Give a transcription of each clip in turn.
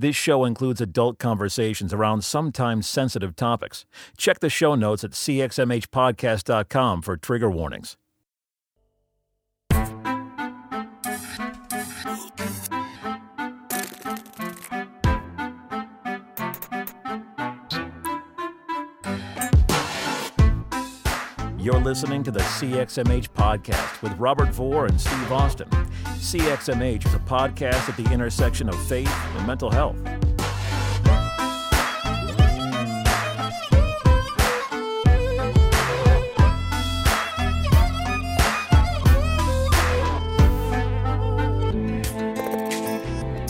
This show includes adult conversations around sometimes sensitive topics. Check the show notes at cxmhpodcast.com for trigger warnings. You're listening to the CXMH podcast with Robert Vore and Steve Austin. CXMH is a podcast at the intersection of faith and mental health.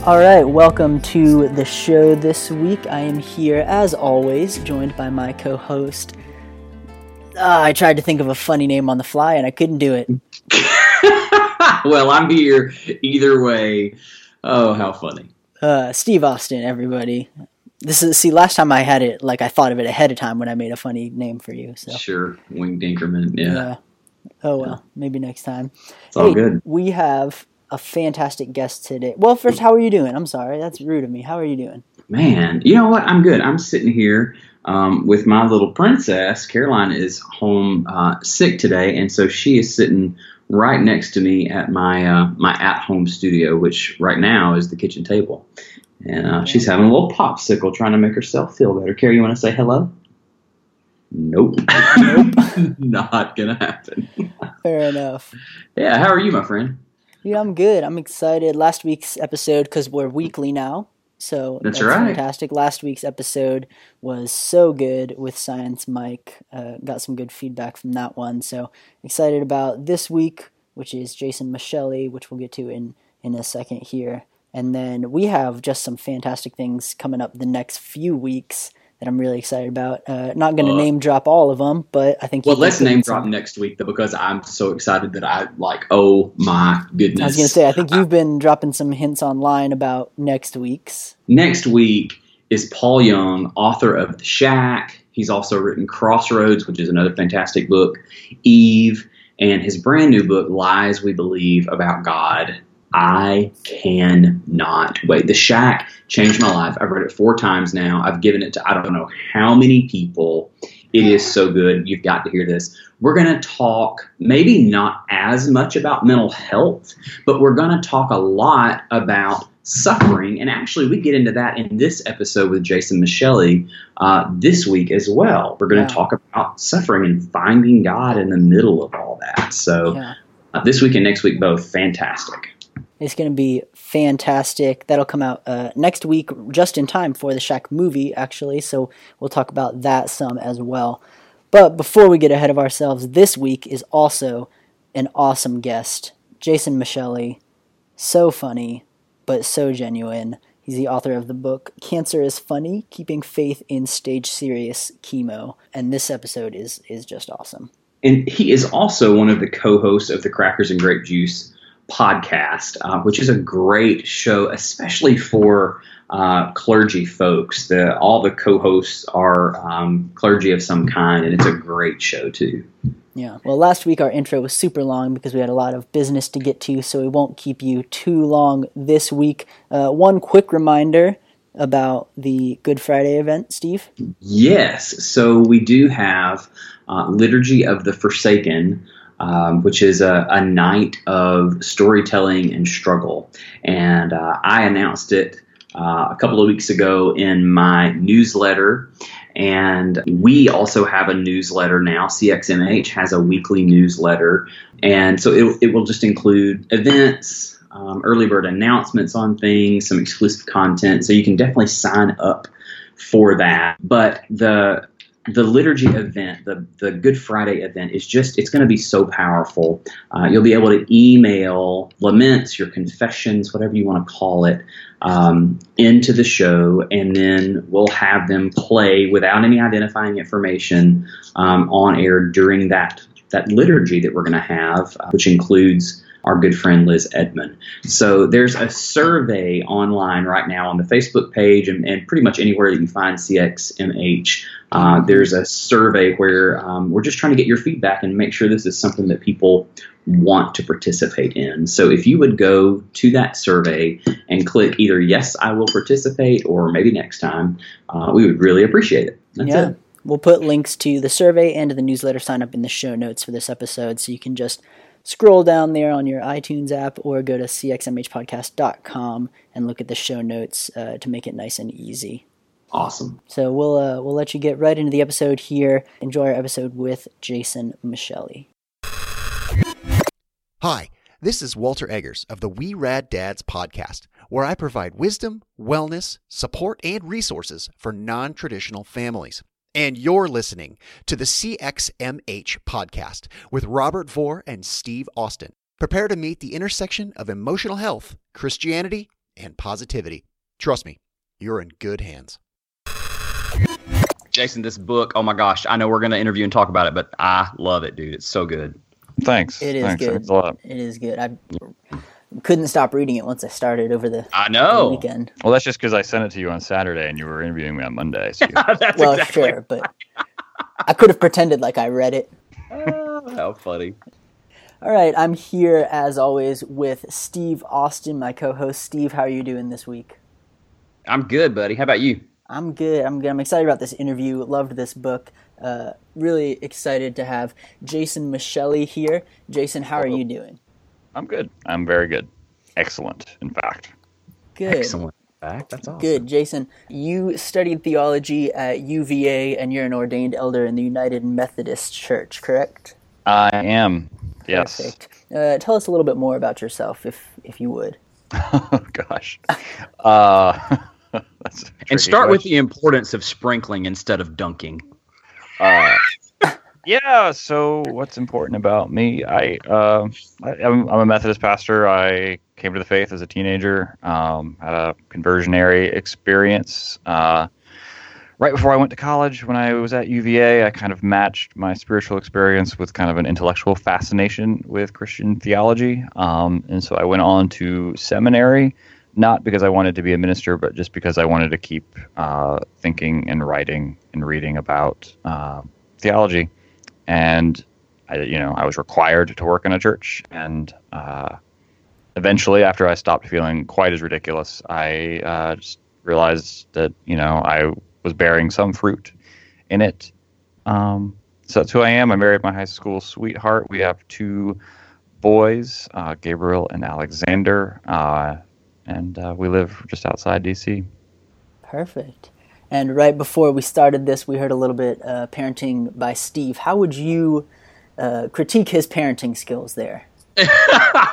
All right, welcome to the show this week. I am here, as always, joined by my co host. Uh, I tried to think of a funny name on the fly and I couldn't do it. well, I'm here either way. Oh, how funny. Uh, Steve Austin, everybody. This is see. Last time I had it, like I thought of it ahead of time when I made a funny name for you. So Sure, winged increment. Yeah, yeah. Oh well, maybe next time. it's all Hey, good. We have a fantastic guest today. Well, first, how are you doing? I'm sorry, that's rude of me. How are you doing? Man, you know what? I'm good. I'm sitting here um, with my little princess. Caroline is home uh, sick today, and so she is sitting right next to me at my uh, my at home studio, which right now is the kitchen table. And uh, she's having a little popsicle, trying to make herself feel better. Carrie, you want to say hello? Nope. Nope. Not gonna happen. Fair enough. Yeah, how are you, my friend? Yeah, I'm good. I'm excited. Last week's episode, because we're weekly now, so That's right. fantastic. Last week's episode was so good with Science Mike. Uh, got some good feedback from that one. So excited about this week, which is Jason Micheli, which we'll get to in in a second here. And then we have just some fantastic things coming up the next few weeks that I'm really excited about. Uh, not going to Uh, name drop all of them, but I think Well, let's name drop next week though, because I'm so excited that I like. Oh my goodness! I was going to say, I think you've been dropping some hints online about next week's. next week is Paul Young, author of The Shack. He's also written Crossroads, which is another fantastic book. Eve, and his brand new book, Lies We Believe About God. I cannot wait. The Shack changed my life. I've read it four times now. I've given it to I don't know how many people. It is so good. You've got to hear this. We're going to talk maybe not as much about mental health, but we're going to talk a lot about suffering. And actually, we get into that in this episode with Jason Micheli uh, this week as well. We're going Yeah. to talk about suffering and finding God in the middle of all that. So, Yeah. uh, this week and next week, both fantastic. It's going to be fantastic. That'll come out uh, next week, just in time for the Shack movie, actually. So we'll talk about that some as well. But before we get ahead of ourselves, this week is also an awesome guest, Jason Micheli. So funny, but so genuine. He's the author of the book Cancer is Funny: Keeping Faith in Stage Serious Chemo, and this episode is is just awesome. And he is also one of the co hosts of the Crackers and Grape Juice podcast, uh, which is a great show, especially for uh, clergy folks. The, all the co hosts are um, clergy of some kind, and it's a great show, too. Yeah. Well, last week our intro was super long because we had a lot of business to get to, so we won't keep you too long this week. Uh, one quick reminder about the Good Friday event, Steve. Yes. So we do have uh, Liturgy of the Forsaken, um, which is a, a night of storytelling and struggle. And uh, I announced it uh, a couple of weeks ago in my newsletter. And we also have a newsletter now. CXMH has a weekly newsletter. And so it, it will just include events, um, early bird announcements on things, some exclusive content. So you can definitely sign up for that. But the the liturgy event, the the Good Friday event, is just it's going to be so powerful. Uh, you'll be able to email laments, your confessions, whatever you want to call it, um, into the show, and then we'll have them play without any identifying information um, on air during that that liturgy that we're going to have, uh, which includes our good friend Liz Edmond. So there's a survey online right now on the Facebook page and, and pretty much anywhere that you find CXMH Uh, there's a survey where um, we're just trying to get your feedback and make sure this is something that people want to participate in. So if you would go to that survey and click either yes, I will participate, or maybe next time, uh, we would really appreciate it. That's yeah. it. We'll put links to the survey and to the newsletter sign up in the show notes for this episode, so you can just scroll down there on your iTunes app or go to cxmhpodcast.com and look at the show notes uh, to make it nice and easy. Awesome. So we'll uh, we'll let you get right into the episode here. Enjoy our episode with Jason Micheli. Hi, this is Walter Eggers of the We Rad Dads podcast, where I provide wisdom, wellness, support, and resources for non traditional families. And you're listening to the CXMH podcast with Robert Vore and Steve Austin. Prepare to meet the intersection of emotional health, Christianity, and positivity. Trust me, you're in good hands. Jason, this book, oh my gosh, I know we're going to interview and talk about it, but I love it, dude. It's so good. Thanks. It is Thanks. good. Thanks. It is good. I couldn't stop reading it once I started over the, I the know. weekend. Well, that's just because I sent it to you on Saturday and you were interviewing me on Monday. So you- That's Well, exactly sure, but I could have pretended like I read it. Oh, how funny. All right, I'm here as always with Steve Austin, my co-host. Steve, how are you doing this week? I'm good, buddy. How about you? I'm good. I'm good. I'm excited about this interview. Loved this book. Uh, really excited to have Jason Micheli here. Jason, how are you doing? I'm good. I'm very good. Excellent, in fact. Good. Excellent. Back. That's awesome. Good, Jason. You studied theology at UVA, and you're an ordained elder in the United Methodist Church, correct? I am. Yes. Perfect. Uh, tell us a little bit more about yourself, if if you would. oh gosh. Uh, that's a And start with the importance of sprinkling instead of dunking. Uh, yeah. So, what's important about me? I, uh, I I'm, I'm a Methodist pastor. I came to the faith as a teenager. Um, had a conversionary experience. Uh, right before I went to college, when I was at UVA, I kind of matched my spiritual experience with kind of an intellectual fascination with Christian theology. Um, and so I went on to seminary, not because I wanted to be a minister, but just because I wanted to keep uh, thinking and writing and reading about uh, theology. And I, you know, I was required to work in a church, and uh, eventually, after I stopped feeling quite as ridiculous, I uh, just realized that you know I was bearing some fruit in it. Um, so that's who I am. I married my high school sweetheart. We have two boys, uh, Gabriel and Alexander, uh, and uh, we live just outside DC. Perfect. And right before we started this, we heard a little bit uh, parenting by Steve. How would you uh, critique his parenting skills there?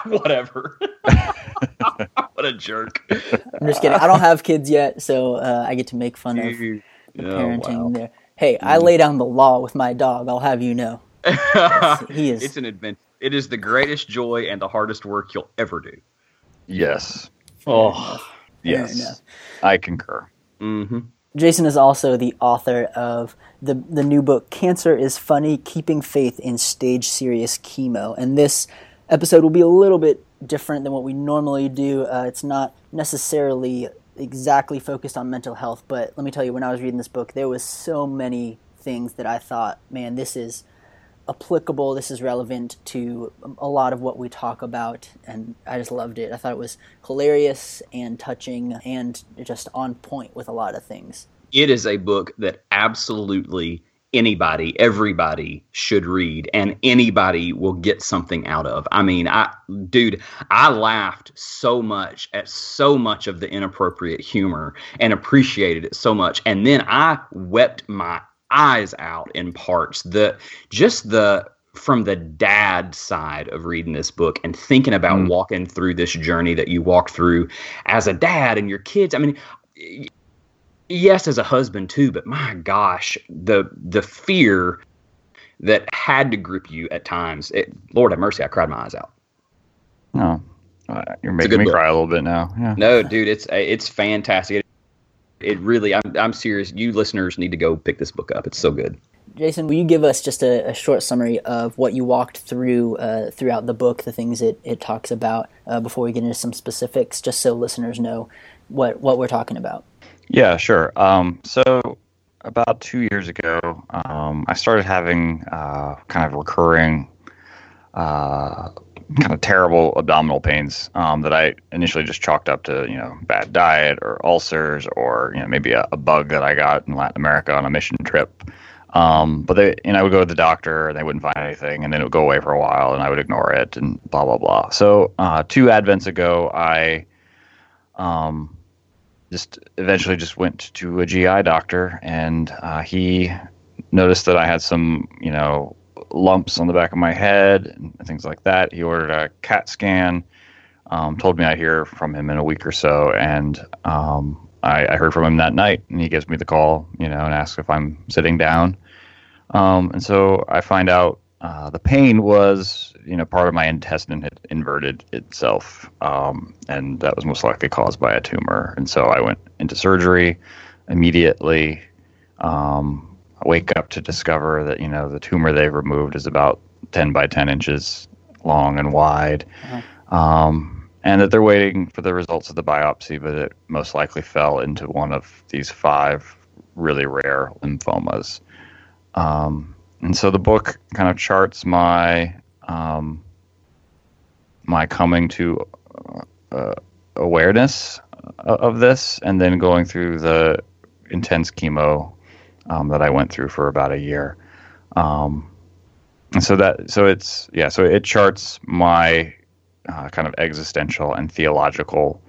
Whatever. what a jerk. I'm just kidding. I don't have kids yet, so uh, I get to make fun of Oh, parenting wow. there. Hey, I lay down the law with my dog. I'll have you know. he is- It's an adventure. It is the greatest joy and the hardest work you'll ever do. Yes, Oh. Fair yes, enough. I concur. Mm-hmm. Jason is also the author of the the new book "Cancer is Funny: Keeping Faith in Stage Serious Chemo," and this episode will be a little bit different than what we normally do. Uh, it's not necessarily exactly focused on mental health, but let me tell you, when I was reading this book, there was so many things that I thought, man, this is applicable. This is relevant to a lot of what we talk about, and I just loved it. I thought it was hilarious and touching, and just on point with a lot of things. It is a book that absolutely anybody, everybody should read, and anybody will get something out of. I mean, I, dude, I laughed so much at so much of the inappropriate humor and appreciated it so much, and then I wept my eyes out in parts. The just the from the dad side of reading this book and thinking about Mm. walking through this journey that you walk through as a dad and your kids. I mean, yes as a husband too but my gosh the the fear that had to grip you at times it, lord have mercy i cried my eyes out No, uh, you're making me book. cry a little bit now. Yeah. no dude it's it's fantastic it, it really I'm, I'm serious you listeners need to go pick this book up it's so good Jason, will you give us just a, a short summary of what you walked through uh, throughout the book, the things it, it talks about, uh, before we get into some specifics, just so listeners know what, what we're talking about? Yeah, sure. Um, so about two years ago, um, I started having uh, kind of recurring, uh, kind of terrible abdominal pains um, that I initially just chalked up to you know bad diet or ulcers or you know maybe a, a bug that I got in Latin America on a mission trip. Um, but they, and I would go to the doctor and they wouldn't find anything, and then it would go away for a while, and I would ignore it, and blah blah blah. So uh, two advents ago, I um, just eventually just went to a GI doctor, and uh, he noticed that I had some, you know, lumps on the back of my head and things like that. He ordered a CAT scan. Um, told me I'd hear from him in a week or so, and um, I, I, heard from him that night, and he gives me the call, you know, and asks if I'm sitting down. Um, and so I find out uh, the pain was, you know, part of my intestine had inverted itself, um, and that was most likely caused by a tumor. And so I went into surgery immediately. Um, I wake up to discover that you know the tumor they've removed is about 10 by 10 inches long and wide, uh-huh. um, and that they're waiting for the results of the biopsy, but it most likely fell into one of these five really rare lymphomas. Um, and so the book kind of charts my um, my coming to uh, awareness of this, and then going through the intense chemo um, that I went through for about a year. Um, and so that so it's yeah so it charts my uh, kind of existential and theological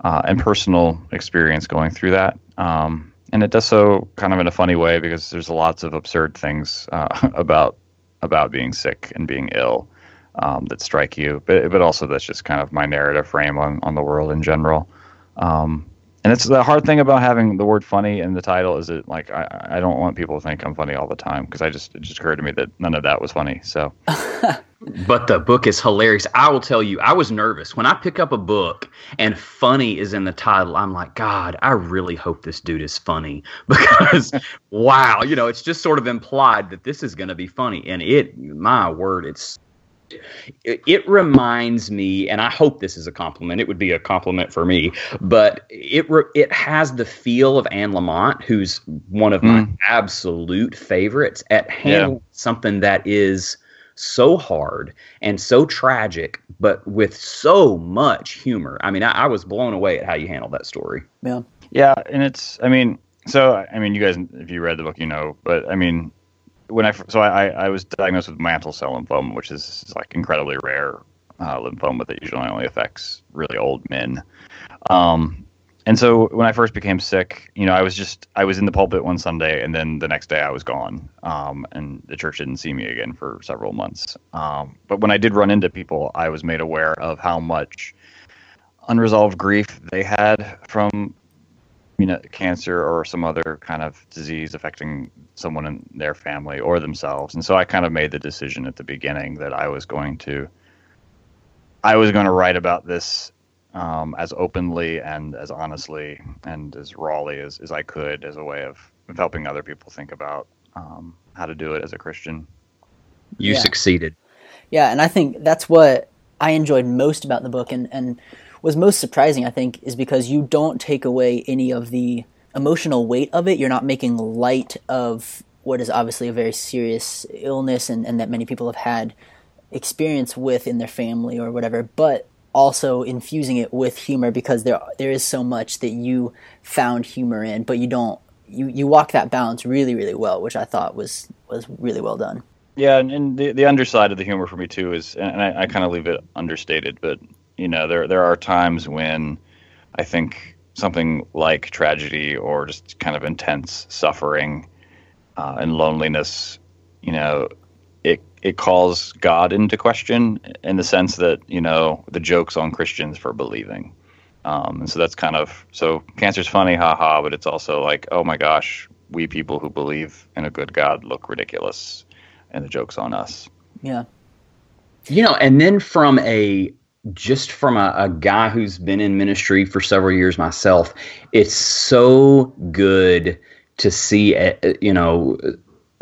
uh, and personal experience going through that. Um, and it does so kind of in a funny way because there's lots of absurd things uh, about about being sick and being ill um, that strike you, but but also that's just kind of my narrative frame on on the world in general. Um, and it's the hard thing about having the word funny in the title is it like I, I don't want people to think I'm funny all the time because I just it just occurred to me that none of that was funny. So but the book is hilarious. I will tell you, I was nervous when I pick up a book and funny is in the title. I'm like, God, I really hope this dude is funny because wow, you know, it's just sort of implied that this is going to be funny. And it, my word, it's, it, it reminds me, and I hope this is a compliment. It would be a compliment for me, but it re, it has the feel of Anne Lamott, who's one of my mm. absolute favorites at handling yeah. something that is so hard and so tragic, but with so much humor. I mean, I, I was blown away at how you handled that story. Yeah. Yeah. And it's, I mean, so, I mean, you guys, if you read the book, you know, but I mean, when I, so I, I was diagnosed with mantle cell lymphoma, which is, is like incredibly rare uh, lymphoma that usually only affects really old men. Um, and so when I first became sick, you know, I was just I was in the pulpit one Sunday, and then the next day I was gone, um, and the church didn't see me again for several months. Um, but when I did run into people, I was made aware of how much unresolved grief they had from you know cancer or some other kind of disease affecting someone in their family or themselves. And so I kind of made the decision at the beginning that I was going to I was going to write about this um, as openly and as honestly and as rawly as, as I could as a way of, of helping other people think about um, how to do it as a Christian. You yeah. succeeded. Yeah, and I think that's what I enjoyed most about the book and, and was most surprising, I think, is because you don't take away any of the emotional weight of it. You're not making light of what is obviously a very serious illness and, and that many people have had experience with in their family or whatever, but also infusing it with humor because there there is so much that you found humor in, but you don't you you walk that balance really really well, which I thought was was really well done. Yeah, and, and the the underside of the humor for me too is, and I, I kind of leave it understated, but you know there there are times when I think something like tragedy or just kind of intense suffering uh, and loneliness, you know, it it calls God into question in the sense that you know the jokes on Christians for believing. Um, and so that's kind of so cancer's funny, haha, but it's also like, oh my gosh, we people who believe in a good God look ridiculous, and the joke's on us. Yeah. You know, and then from a just from a, a guy who's been in ministry for several years myself, it's so good to see, a, uh, you know,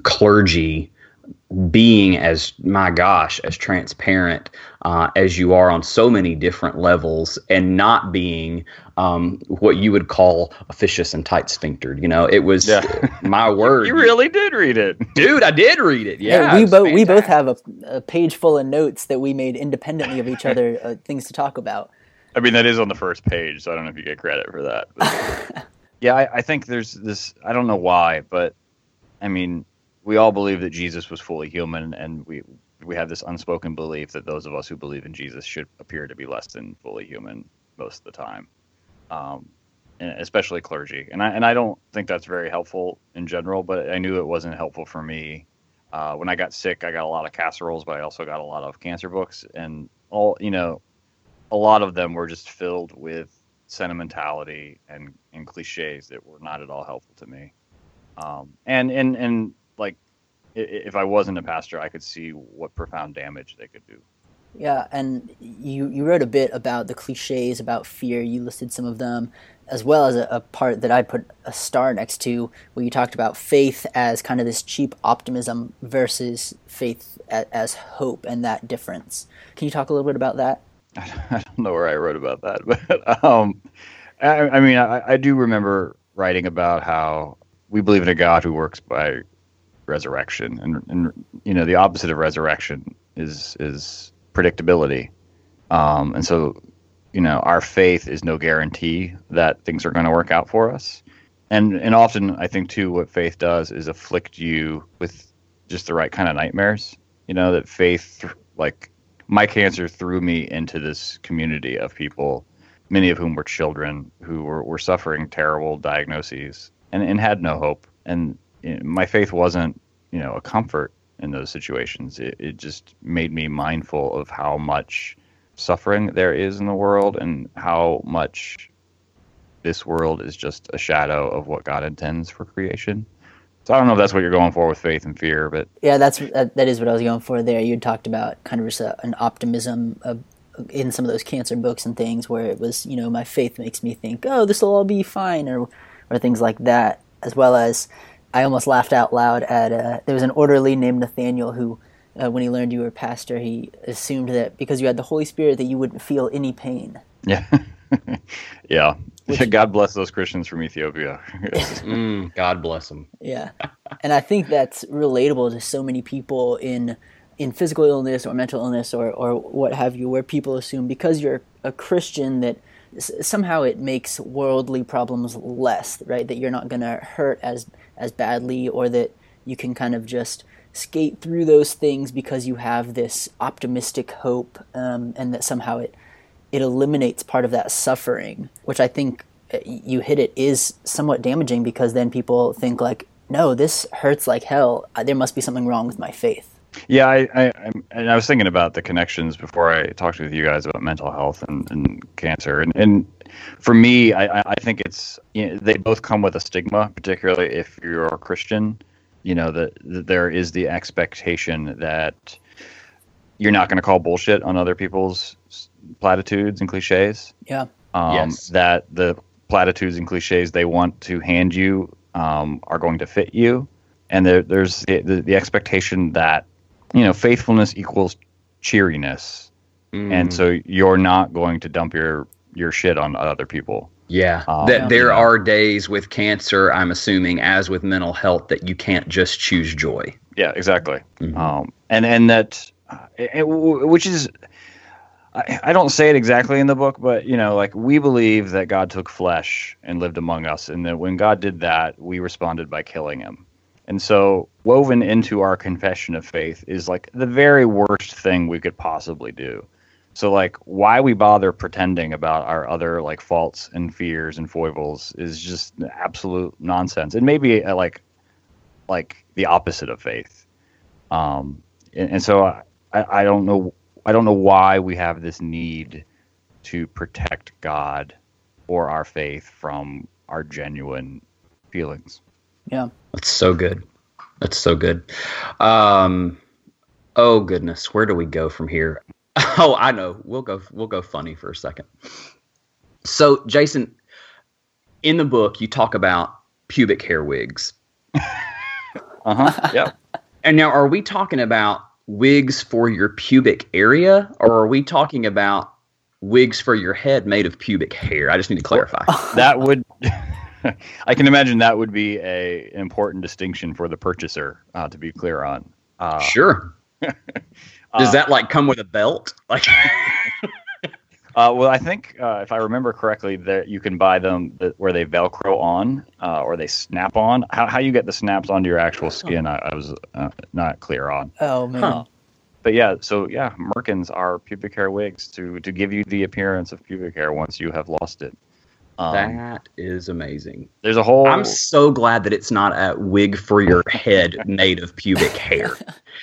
clergy being as my gosh as transparent uh, as you are on so many different levels and not being um, what you would call officious and tight sphinctered. You know, it was Yeah. my word. You really did read it. dude, I did read it. Yeah, we it's both we both have a, a page full of notes that we made independently of each other, uh, things to talk about. I mean, that is on the first page, so I don't know if you get credit for that. but- yeah, I, I think there's this. I don't know why, but I mean, we all believe that Jesus was fully human, and we we have this unspoken belief that those of us who believe in Jesus should appear to be less than fully human most of the time, um, especially clergy. And I and I don't think that's very helpful in general, but I knew it wasn't helpful for me. Uh, when I got sick, I got a lot of casseroles, but I also got a lot of cancer books, and all you know, a lot of them were just filled with sentimentality and, and cliches that were not at all helpful to me. Um, and and and like, if I wasn't a pastor, I could see what profound damage they could do. Yeah, and you you wrote a bit about the cliches about fear. You listed some of them, as well as a, a part that I put a star next to, where you talked about faith as kind of this cheap optimism versus faith as, as hope, and that difference. Can you talk a little bit about that? I don't know where I wrote about that, but um, I, I mean, I, I do remember writing about how we believe in a God who works by resurrection, and, and you know, the opposite of resurrection is is predictability, um, and so you know, our faith is no guarantee that things are going to work out for us, and and often I think too, what faith does is afflict you with just the right kind of nightmares. You know, that faith like my cancer threw me into this community of people, many of whom were children who were, were suffering terrible diagnoses and, and had no hope. And my faith wasn't, you know, a comfort in those situations. It, it just made me mindful of how much suffering there is in the world and how much this world is just a shadow of what God intends for creation. So I don't know if that's what you're going for with faith and fear, but Yeah, that's that, that is what I was going for there. You talked about kind of just a, an optimism of, in some of those cancer books and things where it was, you know, my faith makes me think, oh, this will all be fine, or or things like that. As well as, I almost laughed out loud at uh, there was an orderly named Nathaniel who, uh, when he learned you were a pastor, he assumed that because you had the Holy Spirit that you wouldn't feel any pain. yeah. yeah. God bless those Christians from Ethiopia. Mm, God bless them. Yeah, and I think that's relatable to so many people in in physical illness or mental illness or or what have you, where people assume because you're a Christian that s- somehow it makes worldly problems less, right? That you're not going to hurt as as badly, or that you can kind of just skate through those things because you have this optimistic hope, um, and that somehow it it eliminates part of that suffering, which I think uh, you hit it is somewhat damaging because then people think like, no, this hurts like hell. There must be something wrong with my faith. Yeah, I, I, I'm- and I was thinking about the connections before I talked with you guys about mental health and, and cancer. And, and for me, I, I- I think it's, you know, they both come with a stigma, particularly if you're a Christian. You know, that, that there is the expectation that you're not going to call bullshit on other people's platitudes and cliches. Yeah. um, Yes. that the platitudes and cliches they want to hand you um, are going to fit you, and there, there's the, the, the expectation that you know faithfulness equals cheeriness, Mm, and so you're not going to dump your your shit on other people. yeah, Um, that there are days with cancer. I'm assuming, as with mental health, that you can't just choose joy. Yeah, exactly. Mhm. Um, and and that, uh, it, which is, I, I don't say it exactly in the book, but you know, like we believe that God took flesh and lived among us, and that when God did that, we responded by killing him. And so, woven into our confession of faith is like the very worst thing we could possibly do. So, like, why we bother pretending about our other like faults and fears and foibles is just absolute nonsense. And maybe uh, like like the opposite of faith. Um, and, and so I, I I don't know I don't know why we have this need to protect God or our faith from our genuine feelings. Yeah. That's so good. That's so good. Um, oh goodness, where do we go from here? Oh, I know. We'll go. We'll go funny for a second. So, Jason, in the book, you talk about pubic hair wigs, Uh huh. yeah. and now are we talking about wigs for your pubic area, or are we talking about wigs for your head made of pubic hair? I just need to clarify. that would I can imagine that would be a important distinction for the purchaser uh, to be clear on. Uh, sure. Does uh, that like come with a belt? Like. Uh, well, I think uh, if I remember correctly, that you can buy them that, where they Velcro on uh, or they snap on. How, how you get the snaps onto your actual skin, I, I was uh, not clear on. Oh man. Huh. But yeah, so yeah, Merkins are pubic hair wigs to to give you the appearance of pubic hair once you have lost it. Um, that is amazing. There's a whole. I'm so glad that it's not a wig for your head made of pubic hair,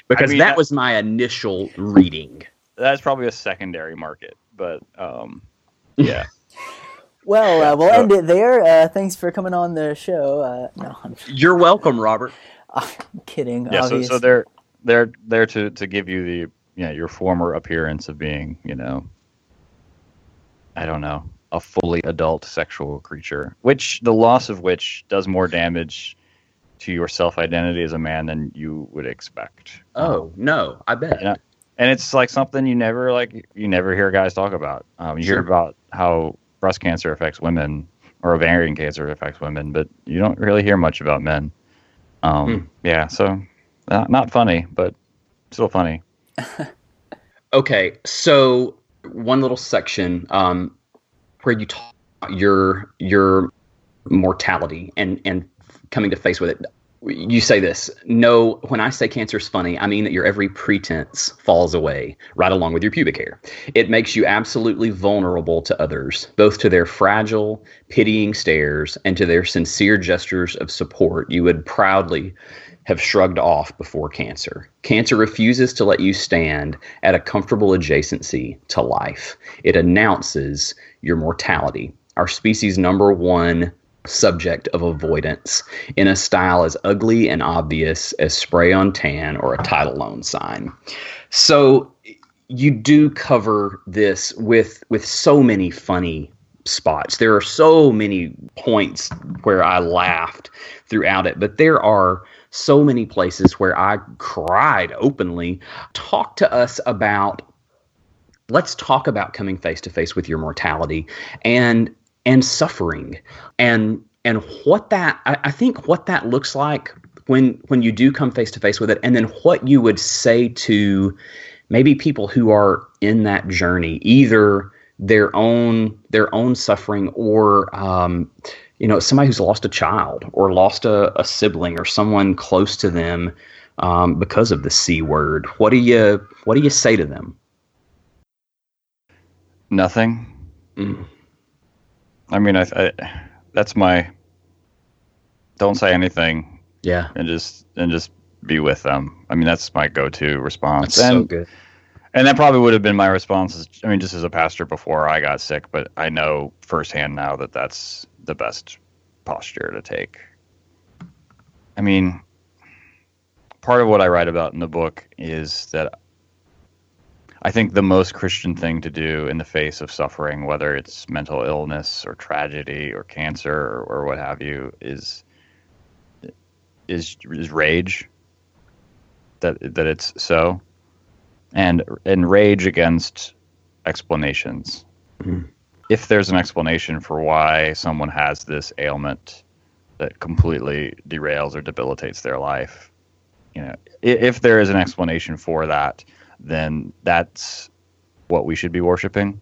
because I mean, that, that was my initial reading. That's probably a secondary market but um, yeah. well, uh, we'll end it there. Uh, thanks for coming on the show. Uh, no, I'm... You're welcome, Robert. I'm kidding. Yeah, so, so they're they're there to to give you the yeah your former appearance of being you know I don't know a fully adult sexual creature, which the loss of which does more damage to your self identity as a man than you would expect. Oh no, I bet. You know, and it's like something you never like you never hear guys talk about. Um, you sure. hear about how breast cancer affects women or ovarian cancer affects women, but you don't really hear much about men. Um, hmm. Yeah, so not, not funny, but still funny. okay, so one little section um, where you talk your your mortality and and coming to face with it. You say this no when i say cancer is funny i mean that your every pretense falls away right along with your pubic hair. It makes you absolutely vulnerable to others both to their fragile pitying stares and to their sincere gestures of support. You would proudly have shrugged off before cancer cancer refuses to let you stand at a comfortable adjacency to life it announces your mortality our species number one subject of avoidance in a style as ugly and obvious as spray on tan or a title loan sign. So you do cover this with with so many funny spots. There are so many points where I laughed throughout it, but there are so many places where I cried openly. Talk to us about let's talk about coming face to face with your mortality and and suffering and and what that I, I think what that looks like when when you do come face to face with it and then what you would say to maybe people who are in that journey either their own their own suffering or um, you know somebody who's lost a child or lost a, a sibling or someone close to them um, because of the c word what do you what do you say to them nothing mm. I mean, I, I, that's my. Don't say anything. Yeah. And just and just be with them. I mean, that's my go-to response. That's and, so good. And that probably would have been my response. I mean, just as a pastor before I got sick, but I know firsthand now that that's the best posture to take. I mean, part of what I write about in the book is that I think the most Christian thing to do in the face of suffering, whether it's mental illness or tragedy or cancer or, or what have you, is is is rage. That that it's so, and and rage against explanations. Mm-hmm. If there's an explanation for why someone has this ailment that completely derails or debilitates their life, you know, if, if there is an explanation for that then that's what we should be worshiping.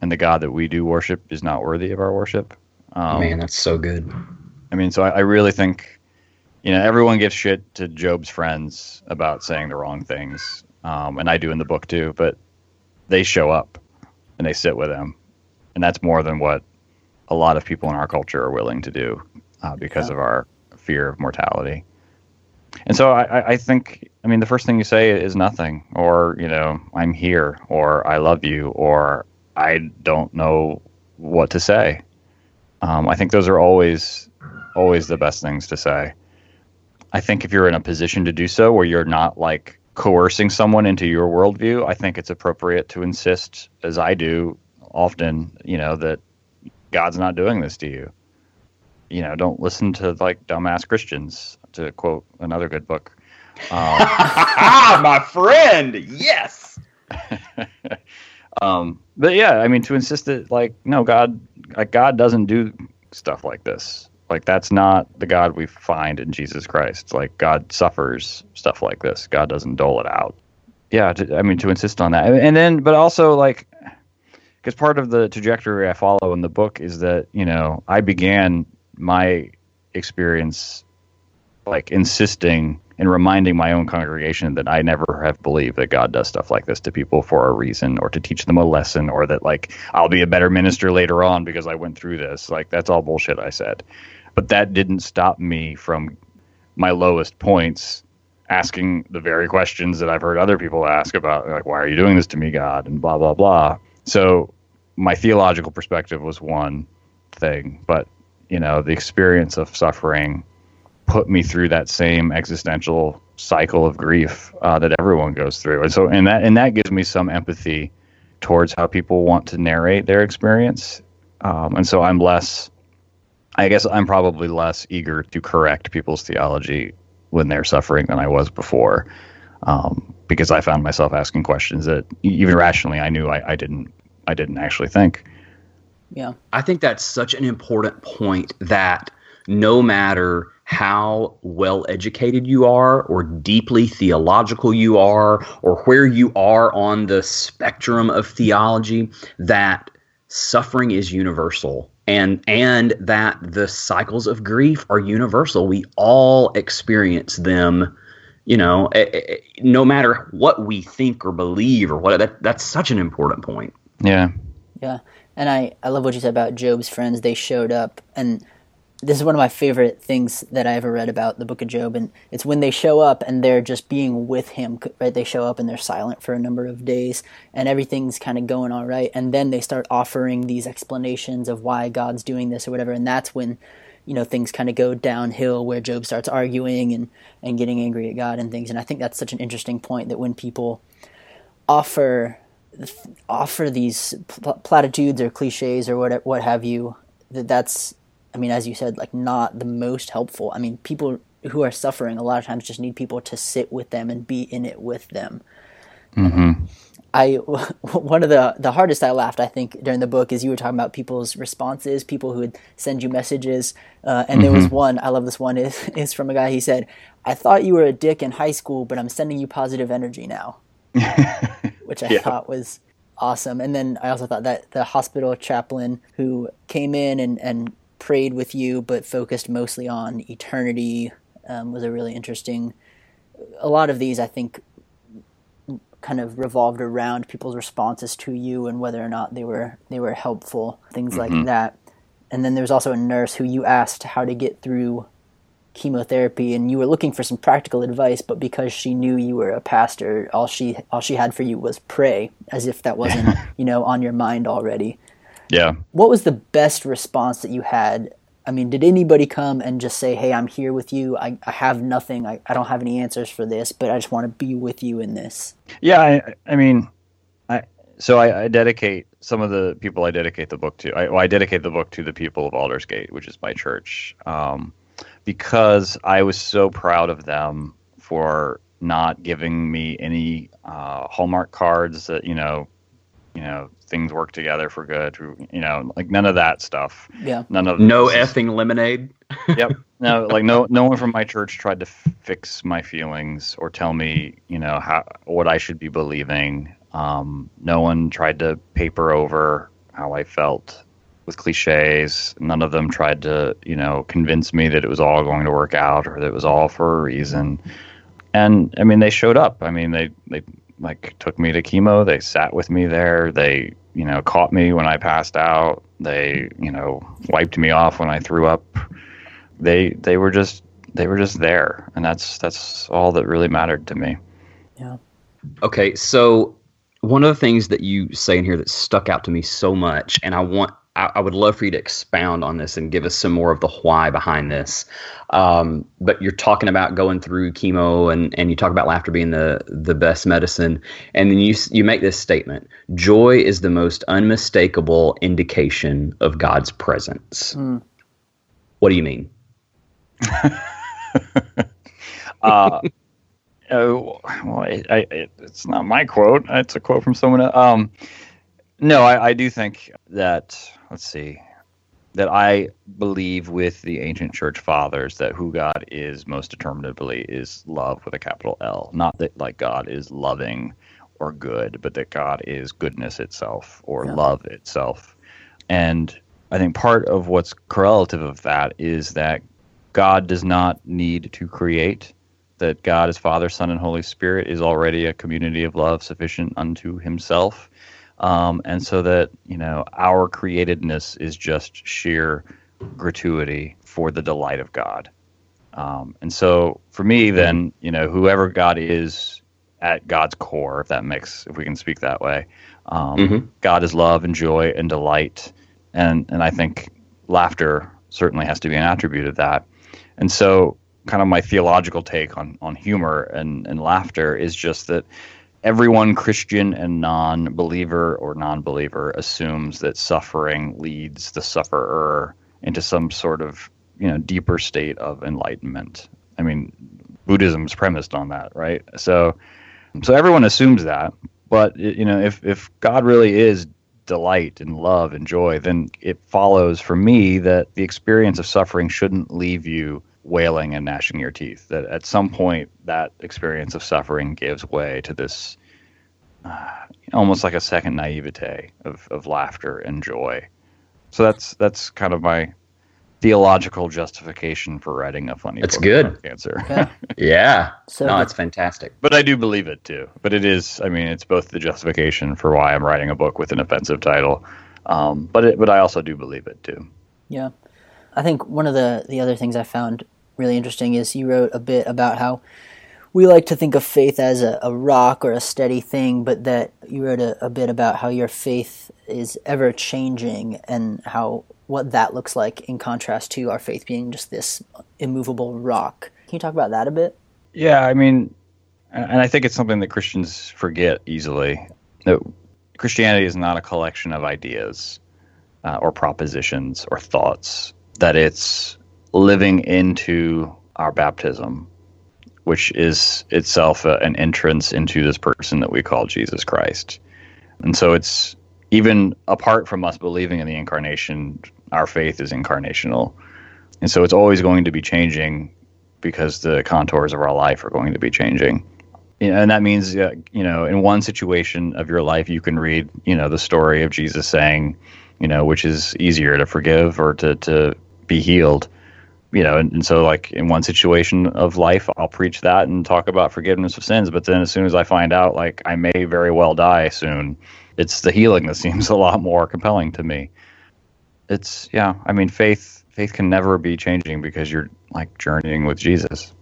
And the God that we do worship is not worthy of our worship. Um, Man, that's so good. I mean, so I, I really think, you know, everyone gives shit to Job's friends about saying the wrong things. Um, and I do in the book too, but they show up and they sit with him. And that's more than what a lot of people in our culture are willing to do uh, because yeah. of our fear of mortality. And so I, I think, I mean, the first thing you say is nothing, or, you know, I'm here, or I love you, or I don't know what to say. Um, I think those are always, always the best things to say. I think if you're in a position to do so where you're not like coercing someone into your worldview, I think it's appropriate to insist, as I do often, you know, that God's not doing this to you. You know, don't listen to like dumbass Christians to quote another good book. Um, my friend, yes. um, but yeah, I mean, to insist that like no, God, like God doesn't do stuff like this. Like that's not the God we find in Jesus Christ. Like God suffers stuff like this. God doesn't dole it out. Yeah, to, I mean to insist on that, and then but also like because part of the trajectory I follow in the book is that you know I began my experience like insisting and reminding my own congregation that I never have believed that God does stuff like this to people for a reason or to teach them a lesson or that like I'll be a better minister later on because I went through this. Like that's all bullshit I said. But that didn't stop me from my lowest points asking the very questions that I've heard other people ask about like why are you doing this to me God and blah blah blah. So my theological perspective was one thing, but you know, the experience of suffering put me through that same existential cycle of grief uh, that everyone goes through, and so and that and that gives me some empathy towards how people want to narrate their experience, um, and so I'm less. I guess I'm probably less eager to correct people's theology when they're suffering than I was before, um, because I found myself asking questions that even rationally I knew I, I didn't I didn't actually think. Yeah, I think that's such an important point that no matter how well educated you are, or deeply theological you are, or where you are on the spectrum of theology, that suffering is universal and and that the cycles of grief are universal we all experience them you know eh, eh, eh, no matter what we think or believe or what that, that's such an important point Yeah. yeah. And I, I love what you said about Job's friends. They showed up, and this is one of my favorite things that I ever read about the book of Job. And it's when they show up and they're just being with him, right? They show up and they're silent for a number of days, and everything's kind of going all right. And then they start offering these explanations of why God's doing this or whatever. And that's when, you know, things kind of go downhill where Job starts arguing and, and getting angry at God and things. And I think that's such an interesting point that when people offer offer these pl- platitudes or cliches or what what have you that that's I mean as you said like not the most helpful. I mean people who are suffering a lot of times just need people to sit with them and be in it with them. Mm-hmm. I one of the the hardest I laughed I think during the book is you were talking about people's responses, people who would send you messages, uh, and there was one I love this one is is from a guy he said, "I thought you were a dick in high school, but I'm sending you positive energy now," which I Yeah. thought was awesome. And then I also thought that the hospital chaplain who came in and and prayed with you, but focused mostly on eternity, um, was a really interesting. A lot of these I think kind of revolved around people's responses to you and whether or not they were they were helpful things like that and then there was also a nurse who you asked how to get through chemotherapy and you were looking for some practical advice but because she knew you were a pastor all she all she had for you was pray as if that wasn't you know on your mind already Yeah. what was the best response that you had i mean did anybody come and just say hey i'm here with you i, I have nothing I, I don't have any answers for this but i just want to be with you in this Yeah, I, I mean, I so I, I dedicate some of the people I dedicate the book to. I, well, I dedicate the book to the people of Aldersgate, which is my church, um, because I was so proud of them for not giving me any uh, hallmark cards that you know, you know, things work together for good. You know, like none of that stuff. yeah None of no this effing lemonade yep. No, like no, no one from my church tried to f- fix my feelings or tell me, you know, how what I should be believing. Um, no one tried to paper over how I felt with cliches. None of them tried to, you know, convince me that it was all going to work out or that it was all for a reason. And I mean, they showed up. I mean, they they like took me to chemo. They sat with me there. They you know caught me when I passed out. They you know wiped me off when I threw up. They they were just they were just there. And that's that's all that really mattered to me. Yeah. Okay, so one of the things that you say in here that stuck out to me so much, and I want I, I would love for you to expound on this and give us some more of the why behind this. Um, but you're talking about going through chemo, and and you talk about laughter being the the best medicine, and then you you make this statement: joy is the most unmistakable indication of God's presence. Mm. What do you mean? uh, Oh, well, it, I, it, it's not my quote. It's a quote from someone. Else. Um, no, I, I do think that. Let's see. That I believe with the ancient church fathers that who God is most determinedly is love with a capital L. Not that like God is loving or good, but that God is goodness itself or yeah. love itself. And I think part of what's correlative of that is that God does not need to create that God as Father, Son, and Holy Spirit is already a community of love sufficient unto Himself, um, and so that you know our createdness is just sheer gratuity for the delight of God. Um, and so for me, then you know whoever God is at God's core, if that makes if we can speak that way, um, mm-hmm. God is love and joy and delight, and and I think laughter certainly has to be an attribute of that. And so kind of my theological take on on humor and and laughter is just that everyone Christian and non-believer or non-believer assumes that suffering leads the sufferer into some sort of you know deeper state of enlightenment. I mean, Buddhism's premised on that, right? So so everyone assumes that, but you know, if if God really is delight and love and joy, then it follows for me that the experience of suffering shouldn't leave you wailing and gnashing your teeth. That at some point that experience of suffering gives way to this uh, almost like a second naivete of, of laughter and joy. So that's that's kind of my theological justification for writing a funny. It's good. Cancer. Okay. yeah. So no, it's fantastic. But I do believe it too. But it is. I mean, it's both the justification for why I'm writing a book with an offensive title, um, but it, but I also do believe it too. Yeah. I think one of the, the other things I found really interesting is you wrote a bit about how we like to think of faith as a, a rock or a steady thing, but that you wrote a, a bit about how your faith is ever changing and how what that looks like in contrast to our faith being just this immovable rock. Can you talk about that a bit? Yeah, I mean, and I think it's something that Christians forget easily. That Christianity is not a collection of ideas uh, or propositions or thoughts. That it's living into our baptism, which is itself a, an entrance into this person that we call Jesus Christ. And so it's even apart from us believing in the incarnation, our faith is incarnational. And so it's always going to be changing because the contours of our life are going to be changing. And that means, uh, you know, in one situation of your life, you can read, you know, the story of Jesus saying, you know, which is easier to forgive or to, to be healed you know, and, and, so like in one situation of life, I'll preach that and talk about forgiveness of sins. But then as soon as I find out like I may very well die soon, it's the healing that seems a lot more compelling to me. It's yeah, I mean faith faith can never be changing because you're like journeying with Jesus.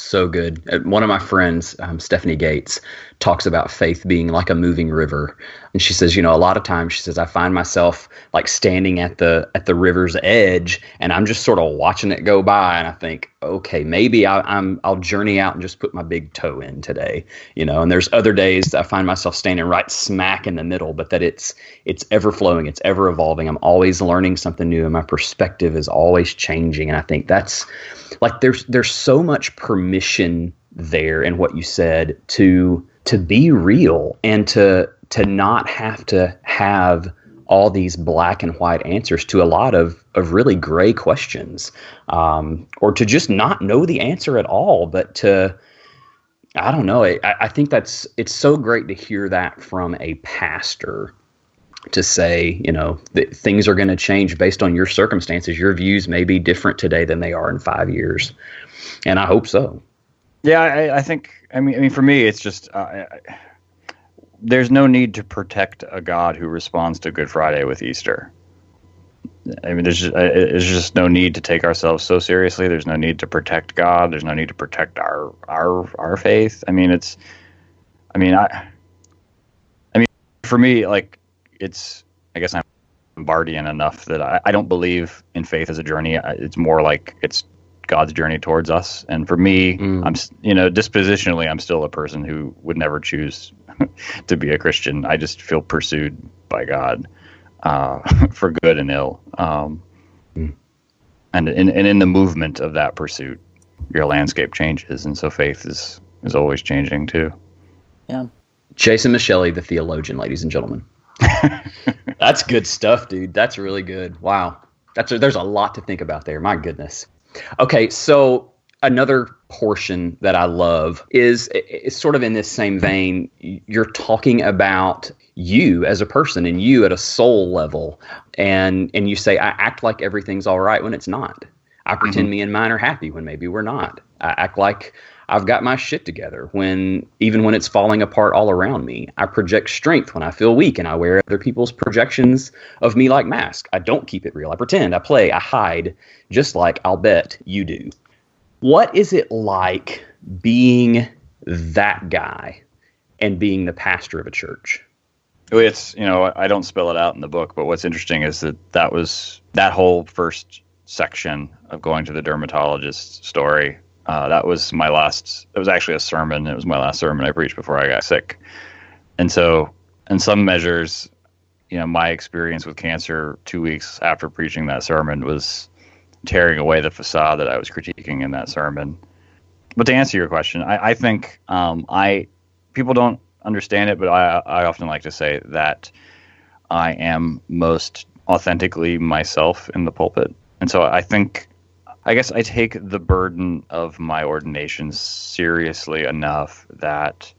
So good. Uh, one of my friends, um, Stephanie Gates, talks about faith being like a moving river and she says you know a lot of times she says i find myself like standing at the at the river's edge and i'm just sort of watching it go by and i think okay maybe I, i'm i'll journey out and just put my big toe in today you know? And there's other days that i find myself standing right smack in the middle but that it's it's ever flowing it's ever evolving. I'm always learning something new and my perspective is always changing. And i think that's like there's there's so much permission there in what you said to to be real and to to not have to have all these black and white answers to a lot of, of really gray questions um, or to just not know the answer at all but to i don't know I, I think that's it's so great to hear that from a pastor to say you know that things are going to change based on your circumstances. Your views may be different today than they are in five years. And i hope so. Yeah i, I think I mean, I mean, for me, it's just uh, there's no need to protect a God who responds to Good Friday with Easter. I mean, there's just, there's just no need to take ourselves so seriously. There's no need to protect God. There's no need to protect our our our faith. I mean, it's. I mean, I. I mean, for me, like, it's. I guess I'm Barthian enough that I, I don't believe in faith as a journey. It's more like it's God's journey towards us. And for me, mm. I'm you know dispositionally, I'm still a person who would never choose to be a Christian. I just feel pursued by God uh, for good and ill, um, mm. and, and and in the movement of that pursuit, your landscape changes, and so faith is is always changing too. Yeah. Jason Micheli, the theologian, ladies and gentlemen. That's good stuff, dude. That's really good. Wow. That's a, there's a lot to think about there. My goodness. Okay, so another portion that I love is it's sort of in this same vein. You're talking about you as a person and you at a soul level, and and you say I act like everything's all right when it's not. I pretend mm-hmm. me and mine are happy when maybe we're not. I act like I've got my shit together when even when it's falling apart all around me. I project strength when I feel weak and I wear other people's projections of me like mask. I don't keep it real. I pretend, I play, I hide, just like I'll bet you do. What is it like being that guy and being the pastor of a church? It's, you know, I don't spell it out in the book, but what's interesting is that that was that whole first section of going to the dermatologist story. Uh, that was my last, it was actually a sermon. It was my last sermon I preached before I got sick. And so, in some measures, you know, my experience with cancer two weeks after preaching that sermon was tearing away the facade that I was critiquing in that sermon. But to answer your question, I, I think um, I people don't understand it, but I, I often like to say that I am most authentically myself in the pulpit, and so I think I guess I take the burden of my ordination seriously enough that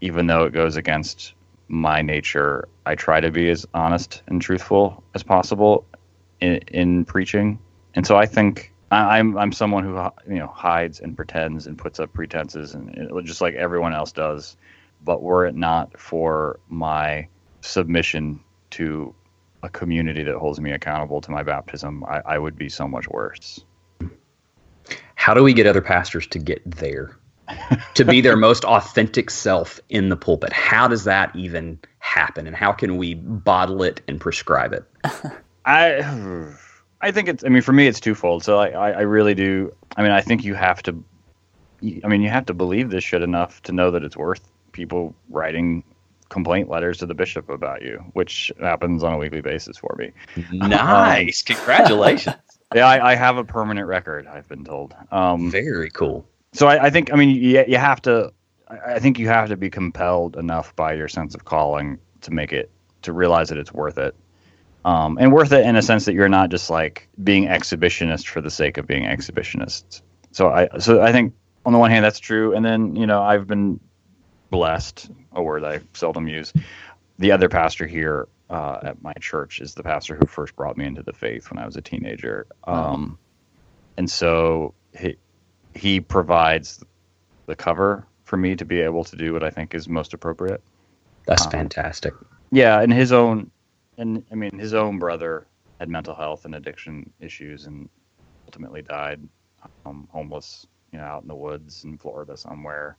even though it goes against my nature, I try to be as honest and truthful as possible in, in preaching and so I think I'm I'm someone who you know hides and pretends and puts up pretenses and just like everyone else does. But were it not for my submission to a community that holds me accountable to my baptism, I, I would be so much worse. How do we get other pastors to get there? to be their most authentic self in the pulpit. How does that even happen and how can we bottle it and prescribe it? I I think it's. I mean, for me, it's twofold. So I, I, I really do. I mean, I think you have to. I mean, you have to believe this shit enough to know that it's worth people writing complaint letters to the bishop about you, which happens on a weekly basis for me. Nice, um, congratulations. Yeah, I, I, have a permanent record. I've been told. Um, Very cool. So I, I, think. I mean, you, you have to. I think you have to be compelled enough by your sense of calling to make it to realize that it's worth it um, and worth it in a sense that you're not just like being exhibitionist for the sake of being exhibitionist. So I so I think on the one hand that's true, and then you know I've been blessed, a word I seldom use. The other pastor here uh, at my church is the pastor who first brought me into the faith when I was a teenager, um, and so he he provides the cover for me to be able to do what I think is most appropriate. That's um, fantastic. Yeah, in his own and I mean, his own brother had mental health and addiction issues, and ultimately died um, homeless, you know, out in the woods in Florida somewhere,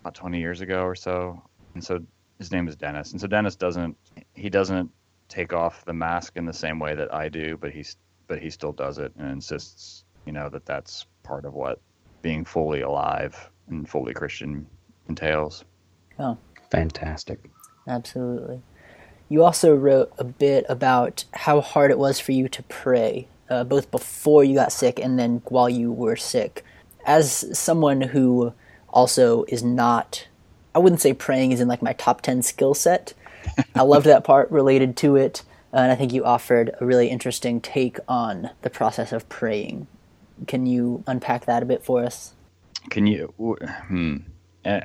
about 20 years ago or so. And so his name is Dennis, and so Dennis doesn't he doesn't take off the mask in the same way that I do, but he's but he still does it and insists, you know, that that's part of what being fully alive and fully Christian entails. Oh, fantastic! Absolutely. You also wrote a bit about how hard it was for you to pray, uh, both before you got sick and then while you were sick. As someone who also is not, I wouldn't say praying is in like my top 10 skill set. I loved that part related to it. And I think you offered a really interesting take on the process of praying. Can you unpack that a bit for us? Can you? Hmm. Uh,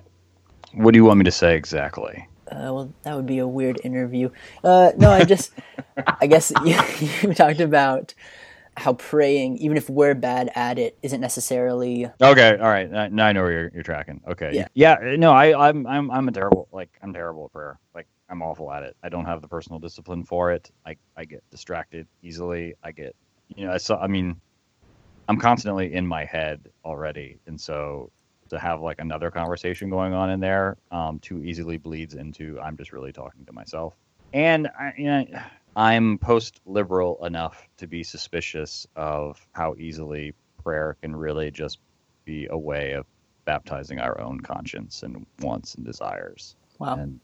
what do you want me to say exactly? Uh, well, that would be a weird interview. Uh, no, I just, I guess you, you, talked about how praying, even if we're bad at it, isn't necessarily. Okay, all right. Now I know where you're, you're tracking. Okay. Yeah. Yeah. No, I, I'm, I'm, I'm a terrible, like, I'm terrible at prayer. Like, I'm awful at it. I don't have the personal discipline for it. I, I get distracted easily. I get, you know, I saw. I mean, I'm constantly in my head already, and so to have like another conversation going on in there um, too easily bleeds into I'm just really talking to myself. And I, you know, I'm post liberal enough to be suspicious of how easily prayer can really just be a way of baptizing our own conscience and wants and desires. Wow. And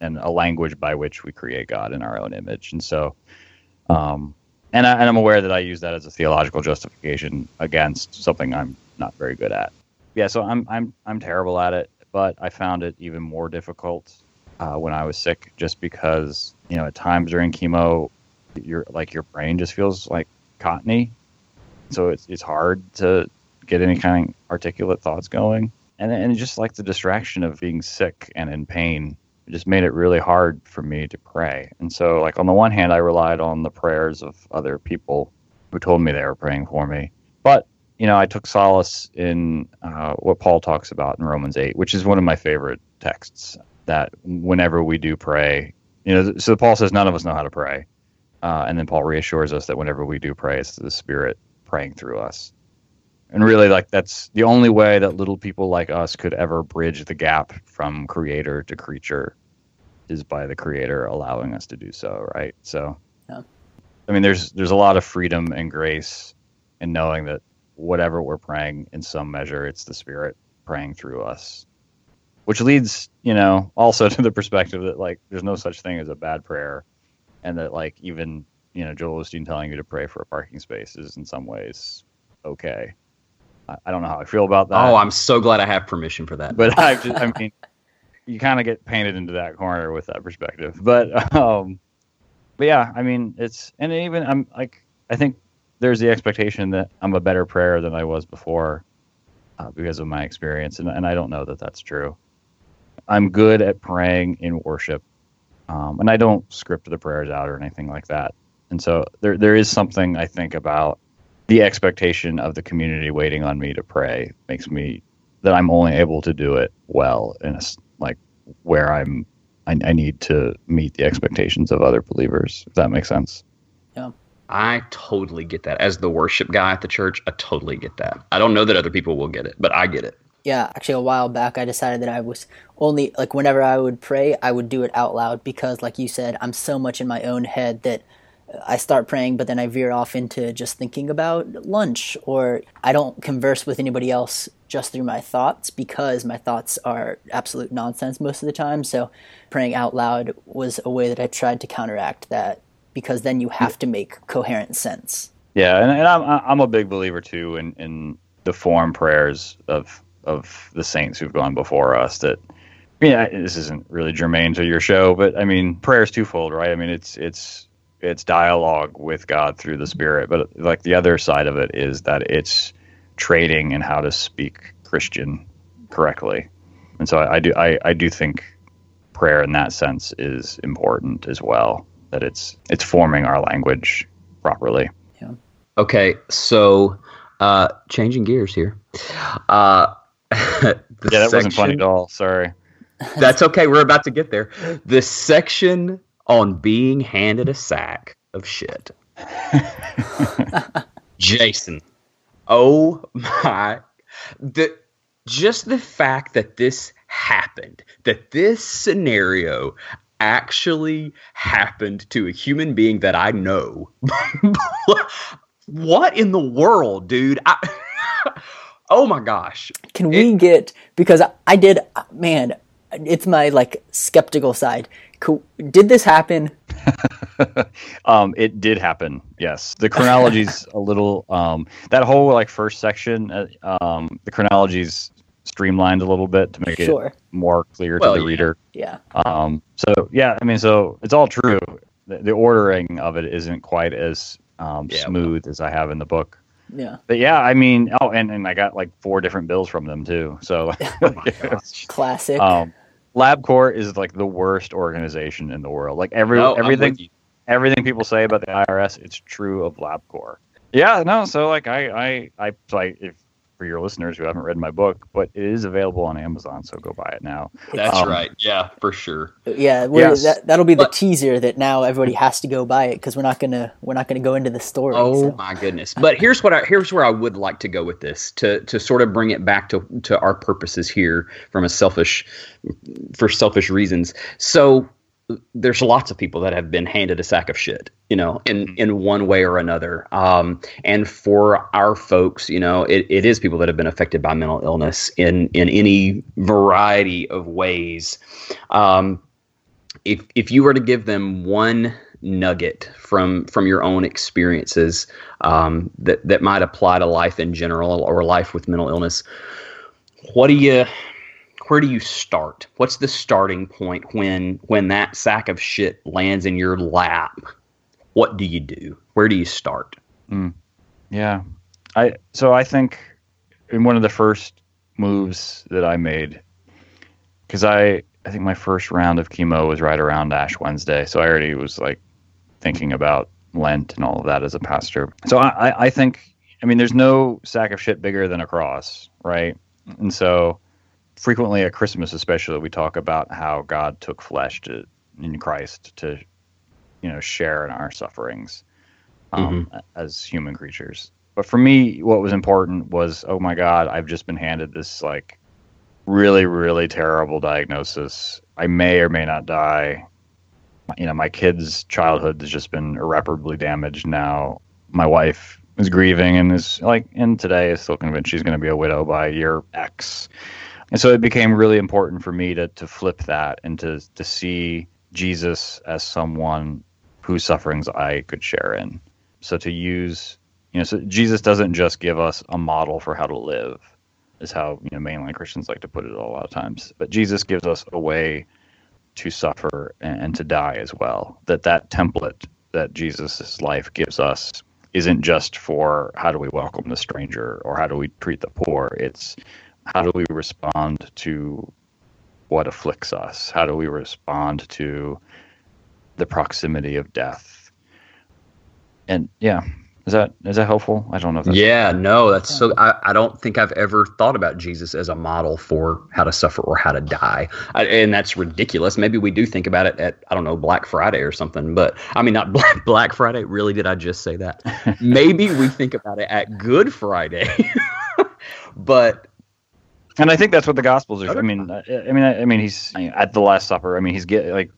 and a language by which we create God in our own image. And so um and, I, and I'm aware that I use that as a theological justification against something I'm not very good at. Yeah, so I'm I'm I'm terrible at it, but I found it even more difficult uh, when I was sick, just because you know at times during chemo, your like your brain just feels like cottony, so it's it's hard to get any kind of articulate thoughts going, and and just like the distraction of being sick and in pain, it just made it really hard for me to pray. And so like on the one hand, I relied on the prayers of other people who told me they were praying for me, but you know I took solace in uh, what Paul talks about in Romans eight, which is one of my favorite texts. That whenever we do pray, you know, so Paul says none of us know how to pray, uh, and then Paul reassures us that whenever we do pray, it's the Spirit praying through us. And really, like that's the only way that little people like us could ever bridge the gap from creator to creature is by the creator allowing us to do so, right? So, Yeah. I mean, there's there's a lot of freedom and grace in knowing that whatever we're praying, in some measure, it's the Spirit praying through us. Which leads, you know, also to the perspective that like there's no such thing as a bad prayer, and that like even you know Joel Osteen telling you to pray for a parking space is in some ways okay. I, I don't know how I feel about that. Oh, I'm so glad I have permission for that. but I just, I mean, you kind of get painted into that corner with that perspective. But, um, but yeah, I mean, it's and even I'm like, I think there's the expectation that I'm a better prayer than I was before uh, because of my experience, and and I don't know that that's true. I'm good at praying in worship, um, and I don't script the prayers out or anything like that. And so there there is something I think about the expectation of the community waiting on me to pray makes me that I'm only able to do it well in a s like where I'm I, I need to meet the expectations of other believers. If that makes sense. I totally get that. As the worship guy at the church, I totally get that. I don't know that other people will get it, but I get it. Yeah, actually, a while back, I decided that I was only like whenever I would pray, I would do it out loud because, like you said, I'm so much in my own head that I start praying, but then I veer off into just thinking about lunch, or I don't converse with anybody else just through my thoughts because my thoughts are absolute nonsense most of the time. So, praying out loud was a way that I tried to counteract that because then you have to make coherent sense. Yeah, and, and I'm I'm a big believer too in in the form prayers of of the saints who've gone before us. That yeah, this isn't really germane to your show, but I mean, prayer is twofold, right? I mean, it's it's it's dialogue with God through the Spirit, but like the other side of it is that it's trading in how to speak Christian correctly, and so I, I do I, I do think prayer in that sense is important as well. That it's it's forming our language properly. Yeah. Okay, so uh, changing gears here. Uh, Yeah, that wasn't funny at all. Sorry. That's okay. We're about to get there. The section on being handed a sack of shit. Jason. Oh my. The just the fact that this happened, that this scenario actually happened to a human being that I know. what in the world, dude? I, oh my gosh. Can we get because I- I did man, it's my like skeptical side. Co- Did this happen? um, it did happen. Yes, the chronology's a little. Um, that whole like first section, uh, um, the chronology's streamlined a little bit to make Sure. it more clear Well, to the yeah. reader. Yeah. Um, so yeah, I mean, so it's all true. The, the ordering of it isn't quite as um, Yeah, well. smooth as I have in the book. Yeah. But yeah, I mean, oh, and, and I got like four different bills from them too. So it's- Classic. um, LabCorp is like the worst organization in the world. Like every No, everything everything people say about the IRS, it's true of LabCorp. Yeah, no. So like I I I so I, if for your listeners who haven't read my book, but it is available on Amazon, so go buy it now. That's Um, right. Yeah, for sure. yeah, we're, yes. that, that'll be the But- teaser that now everybody has to go buy it because we're not gonna we're not gonna go into the story. Oh so. my goodness! But here's what I here's where I would like to go with this to to sort of bring it back to to our purposes here from a selfish for selfish reasons. So there's lots of people that have been handed a sack of shit, you know, in in one way or another. Um, and for our folks, you know, it, it is people that have been affected by mental illness in in any variety of ways. Um, if if you were to give them one nugget from from your own experiences um, that that might apply to life in general or life with mental illness. What do you? Where do you start? What's the starting point when when that sack of shit lands in your lap? What do you do? Where do you start? Mm. Yeah, I so I think in one of the first moves that I made because I I think my first round of chemo was right around Ash Wednesday, so I already was like thinking about Lent and all of that as a pastor. So I, I think I mean there's no sack of shit bigger than a cross, right? And so frequently at Christmas, especially, we talk about how God took flesh to in Christ to you know share in our sufferings um, mm-hmm. as human creatures. But for me, what was important was, oh my God, I've just been handed this like really, really terrible diagnosis. I may or may not die. You know, my kid's childhood has just been irreparably damaged now. My wife is grieving and is like, and today is still convinced she's going to be a widow by year X. And so it became really important for me to, to flip that and to, to see Jesus as someone whose sufferings I could share in. So to use, you know, so Jesus doesn't just give us a model for how to live is how you know mainline Christians like to put it a lot of times. But Jesus gives us a way to suffer and, and to die as well. That that template that Jesus' life gives us isn't just for how do we welcome the stranger or how do we treat the poor. It's how do we respond to what afflicts us? How do we respond to the proximity of death? And yeah, is that is that helpful? I don't know. If that's yeah, no, that's so. I, I don't think I've ever thought about Jesus as a model for how to suffer or how to die, I, and that's ridiculous. Maybe we do think about it at I don't know Black Friday or something, but I mean not Black, Black Friday. Really, did I just say that? Maybe we think about it at Good Friday, but and I think that's what the Gospels are. I mean, I, I mean, I, I, mean, he's at the Last Supper. I mean, he's get like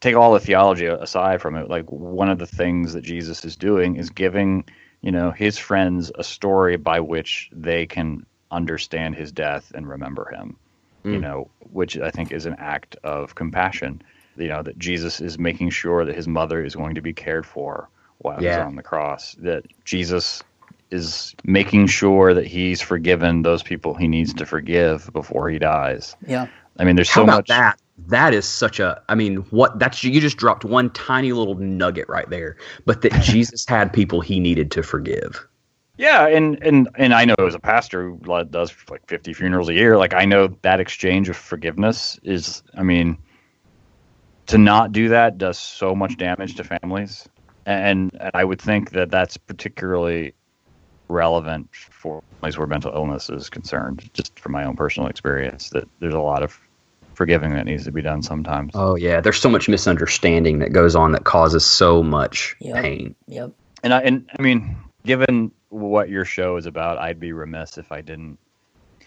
take all the theology aside from it, like one of the things that Jesus is doing is giving, you know, his friends a story by which they can understand his death and remember him. Mm. You know, which I think is an act of compassion. You know, that Jesus is making sure that his mother is going to be cared for while yeah. he's on the cross. That Jesus is making sure that he's forgiven those people he needs to forgive before he dies. Yeah. I mean, there's How so much that that is such a i mean what that's you just dropped one tiny little nugget right there but that jesus had people he needed to forgive yeah and and and i know as a pastor who does like 50 funerals a year like i know that exchange of forgiveness is i mean to not do that does so much damage to families and, and i would think that that's particularly relevant for families where mental illness is concerned just from my own personal experience that there's a lot of forgiving that needs to be done sometimes. Oh yeah, there's so much misunderstanding that goes on that causes so much yep. pain. Yep. And I and I mean, given what your show is about, I'd be remiss if I didn't.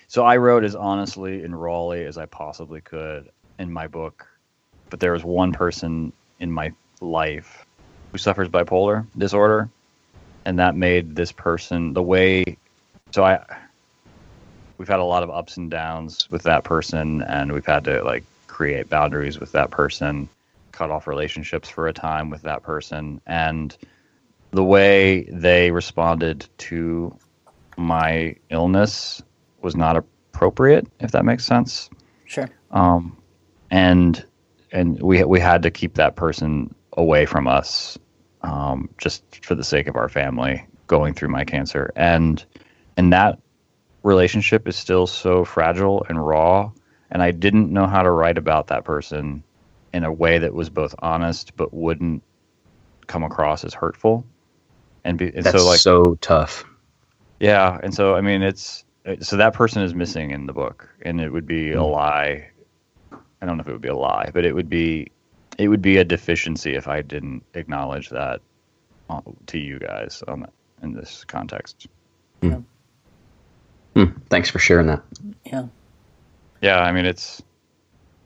So I wrote as honestly and rawly as I possibly could in my book, but there was one person in my life who suffers bipolar disorder, and that made this person the way. So I we've had a lot of ups and downs with that person, and we've had to like create boundaries with that person, cut off relationships for a time with that person, and the way they responded to my illness was not appropriate, if that makes sense. Sure. Um, and and we we had to keep that person away from us, um, just for the sake of our family going through my cancer, and and that relationship is still so fragile and raw and I didn't know how to write about that person in a way that was both honest but wouldn't come across as hurtful. And, be, and That's so like so tough. Yeah, and so I mean it's so that person is missing in the book and it would be mm. a hmm. lie. I don't know if it would be a lie, but it would be it would be a deficiency if I didn't acknowledge that uh, to you guys on that, in this context. Yeah. Hmm, thanks for sharing that. Yeah. Yeah, I mean it's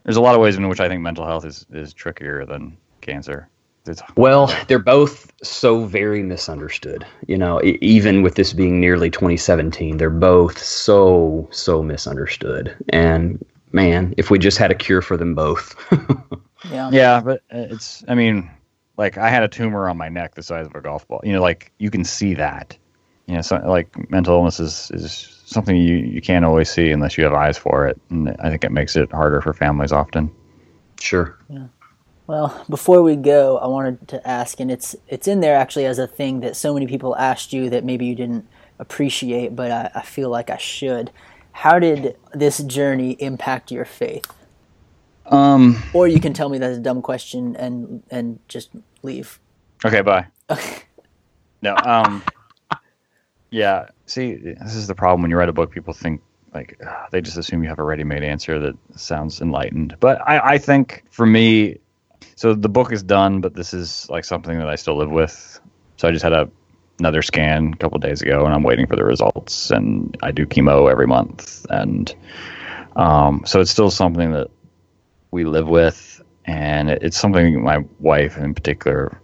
there's a lot of ways in which I think mental health is is trickier than cancer. It's, well, they're both so very misunderstood. You know, even with this being nearly 2017, they're both so so misunderstood. And man, if we just had a cure for them both. yeah. Yeah, but uh, it's I mean, like I had a tumor on my neck the size of a golf ball. You know, like you can see that. You know, so, like mental illness is, is something you, you can't always see unless you have eyes for it. And I think it makes it harder for families often. Sure. Yeah. Well, before we go, I wanted to ask, and it's it's in there actually as a thing that so many people asked you that maybe you didn't appreciate, but I, I feel like I should. How did this journey impact your faith? Um, or you can tell me that's a dumb question and and just leave. Okay, bye. no, um, yeah. See, this is the problem when you write a book. People think like uh, they just assume you have a ready-made answer that sounds enlightened. But I, I think for me, so the book is done, but this is like something that I still live with. So I just had a another scan a couple days ago, and I'm waiting for the results. And I do chemo every month, and um, so it's still something that we live with, and it's something my wife in particular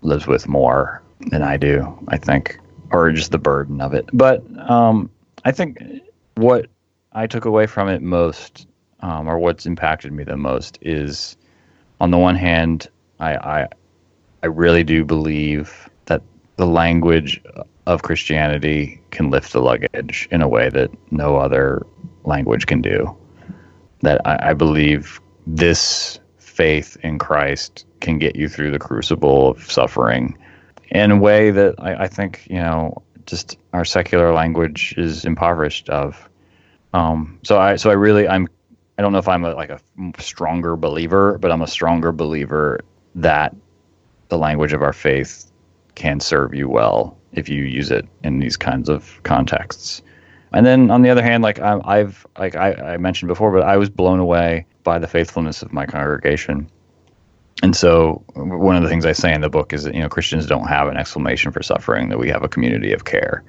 lives with more than I do. I think, or just the burden of it. But um, I think what I took away from it most, um, or what's impacted me the most, is on the one hand, I, I I really do believe that the language of Christianity can lift the luggage in a way that no other language can do. That I, I believe this faith in Christ can get you through the crucible of suffering in a way that I, I think, you know, just our secular language is impoverished of. Um, so I, so I really, I'm, I don't know if I'm a, like a stronger believer, but I'm a stronger believer that the language of our faith can serve you well if you use it in these kinds of contexts. And then on the other hand, like I, I've, like I, I mentioned before, but I was blown away by the faithfulness of my congregation. And so, one of the things I say in the book is that you know Christians don't have an exclamation for suffering; that we have a community of care.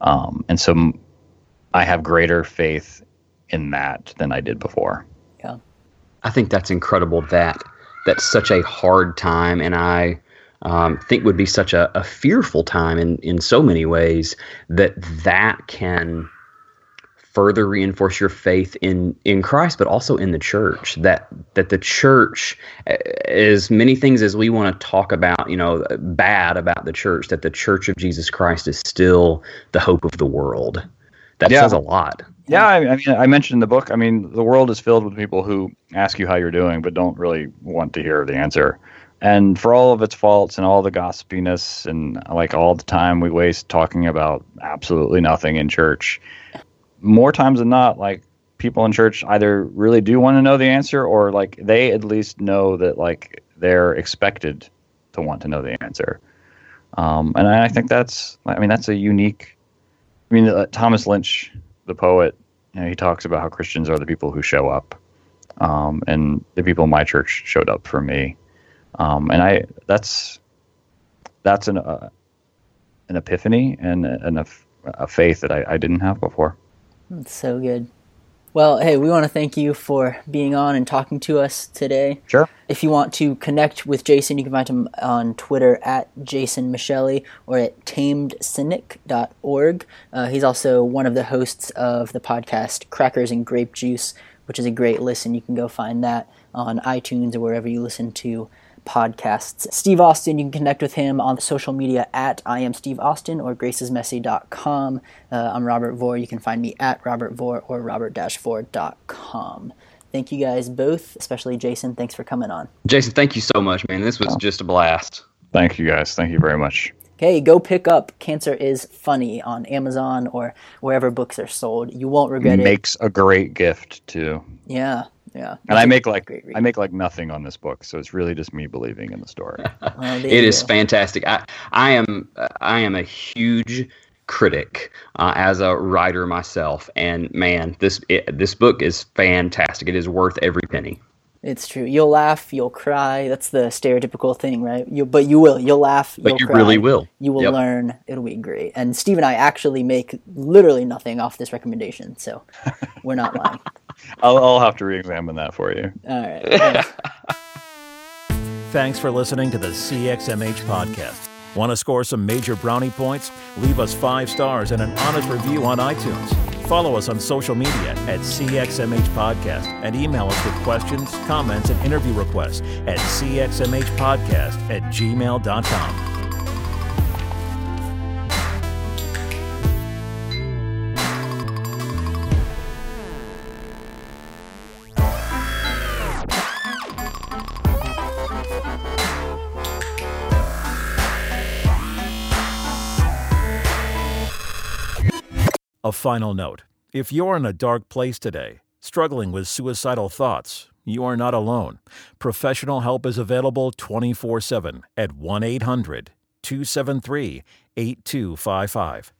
Um, and so, I have greater faith in that than I did before. Yeah, I think that's incredible. That that's such a hard time, and I um, think would be such a, a fearful time in in so many ways. That that can further reinforce your faith in in Christ, but also in the church. That that the church, eh, as many things as we want to talk about, you know, bad about the church, that the Church of Jesus Christ is still the hope of the world. That yeah. says a lot. Yeah, I, I mean, I mentioned in the book. I mean, the world is filled with people who ask you how you're doing, but don't really want to hear the answer. And for all of its faults and all the gossipiness and like all the time we waste talking about absolutely nothing in church, more times than not, like people in church either really do want to know the answer or like they at least know that like they're expected to want to know the answer. Um, and I think that's, I mean, that's a unique. I mean, uh, Thomas Lynch, the poet, you know, he talks about how Christians are the people who show up, um, and the people in my church showed up for me, um, and I that's that's an uh, an epiphany and, and a, a faith that I, I didn't have before. That's so good. Well, hey, we want to thank you for being on and talking to us today. Sure. If you want to connect with Jason, you can find him on Twitter at Jason Micheli or at tamedcynic.org. Uh, he's also one of the hosts of the podcast Crackers and Grape Juice, which is a great listen. You can go find that on iTunes or wherever you listen to podcasts. Steve Austin, you can connect with him on social media at I am Steve Austin or gracesmessy.com. Uh, I'm Robert Vore. You can find me at Robert Vore or robert-vore.com. Thank you guys both, especially Jason. Thanks for coming on. Jason, thank you so much, man. This was just a blast. Thank you guys. Thank you very much. Okay, go pick up Cancer is Funny on Amazon or wherever books are sold. You won't regret Makes it. Makes a great gift too. Yeah, yeah. And I make like I make like nothing on this book, so it's really just me believing in the story. well, it is go. fantastic. I I am I am a huge critic uh, as a writer myself, and man, this it, this book is fantastic. It is worth every penny. It's true. You'll laugh, you'll cry. That's the stereotypical thing, right? You, but you will. You'll laugh. But you'll you cry, really will. You will yep. learn. It'll be great. And Steve and I actually make literally nothing off this recommendation, so we're not lying. I'll, I'll have to re-examine that for you. All right. Thanks for listening to the CXMH podcast. Want to score some major brownie points? Leave us five stars and an honest review on iTunes. Follow us on social media at CXMH Podcast and email us with questions, comments, and interview requests at cxmhpodcast at gmail.com. A final note if you're in a dark place today, struggling with suicidal thoughts, you are not alone. Professional help is available 24 7 at 1 800 273 8255.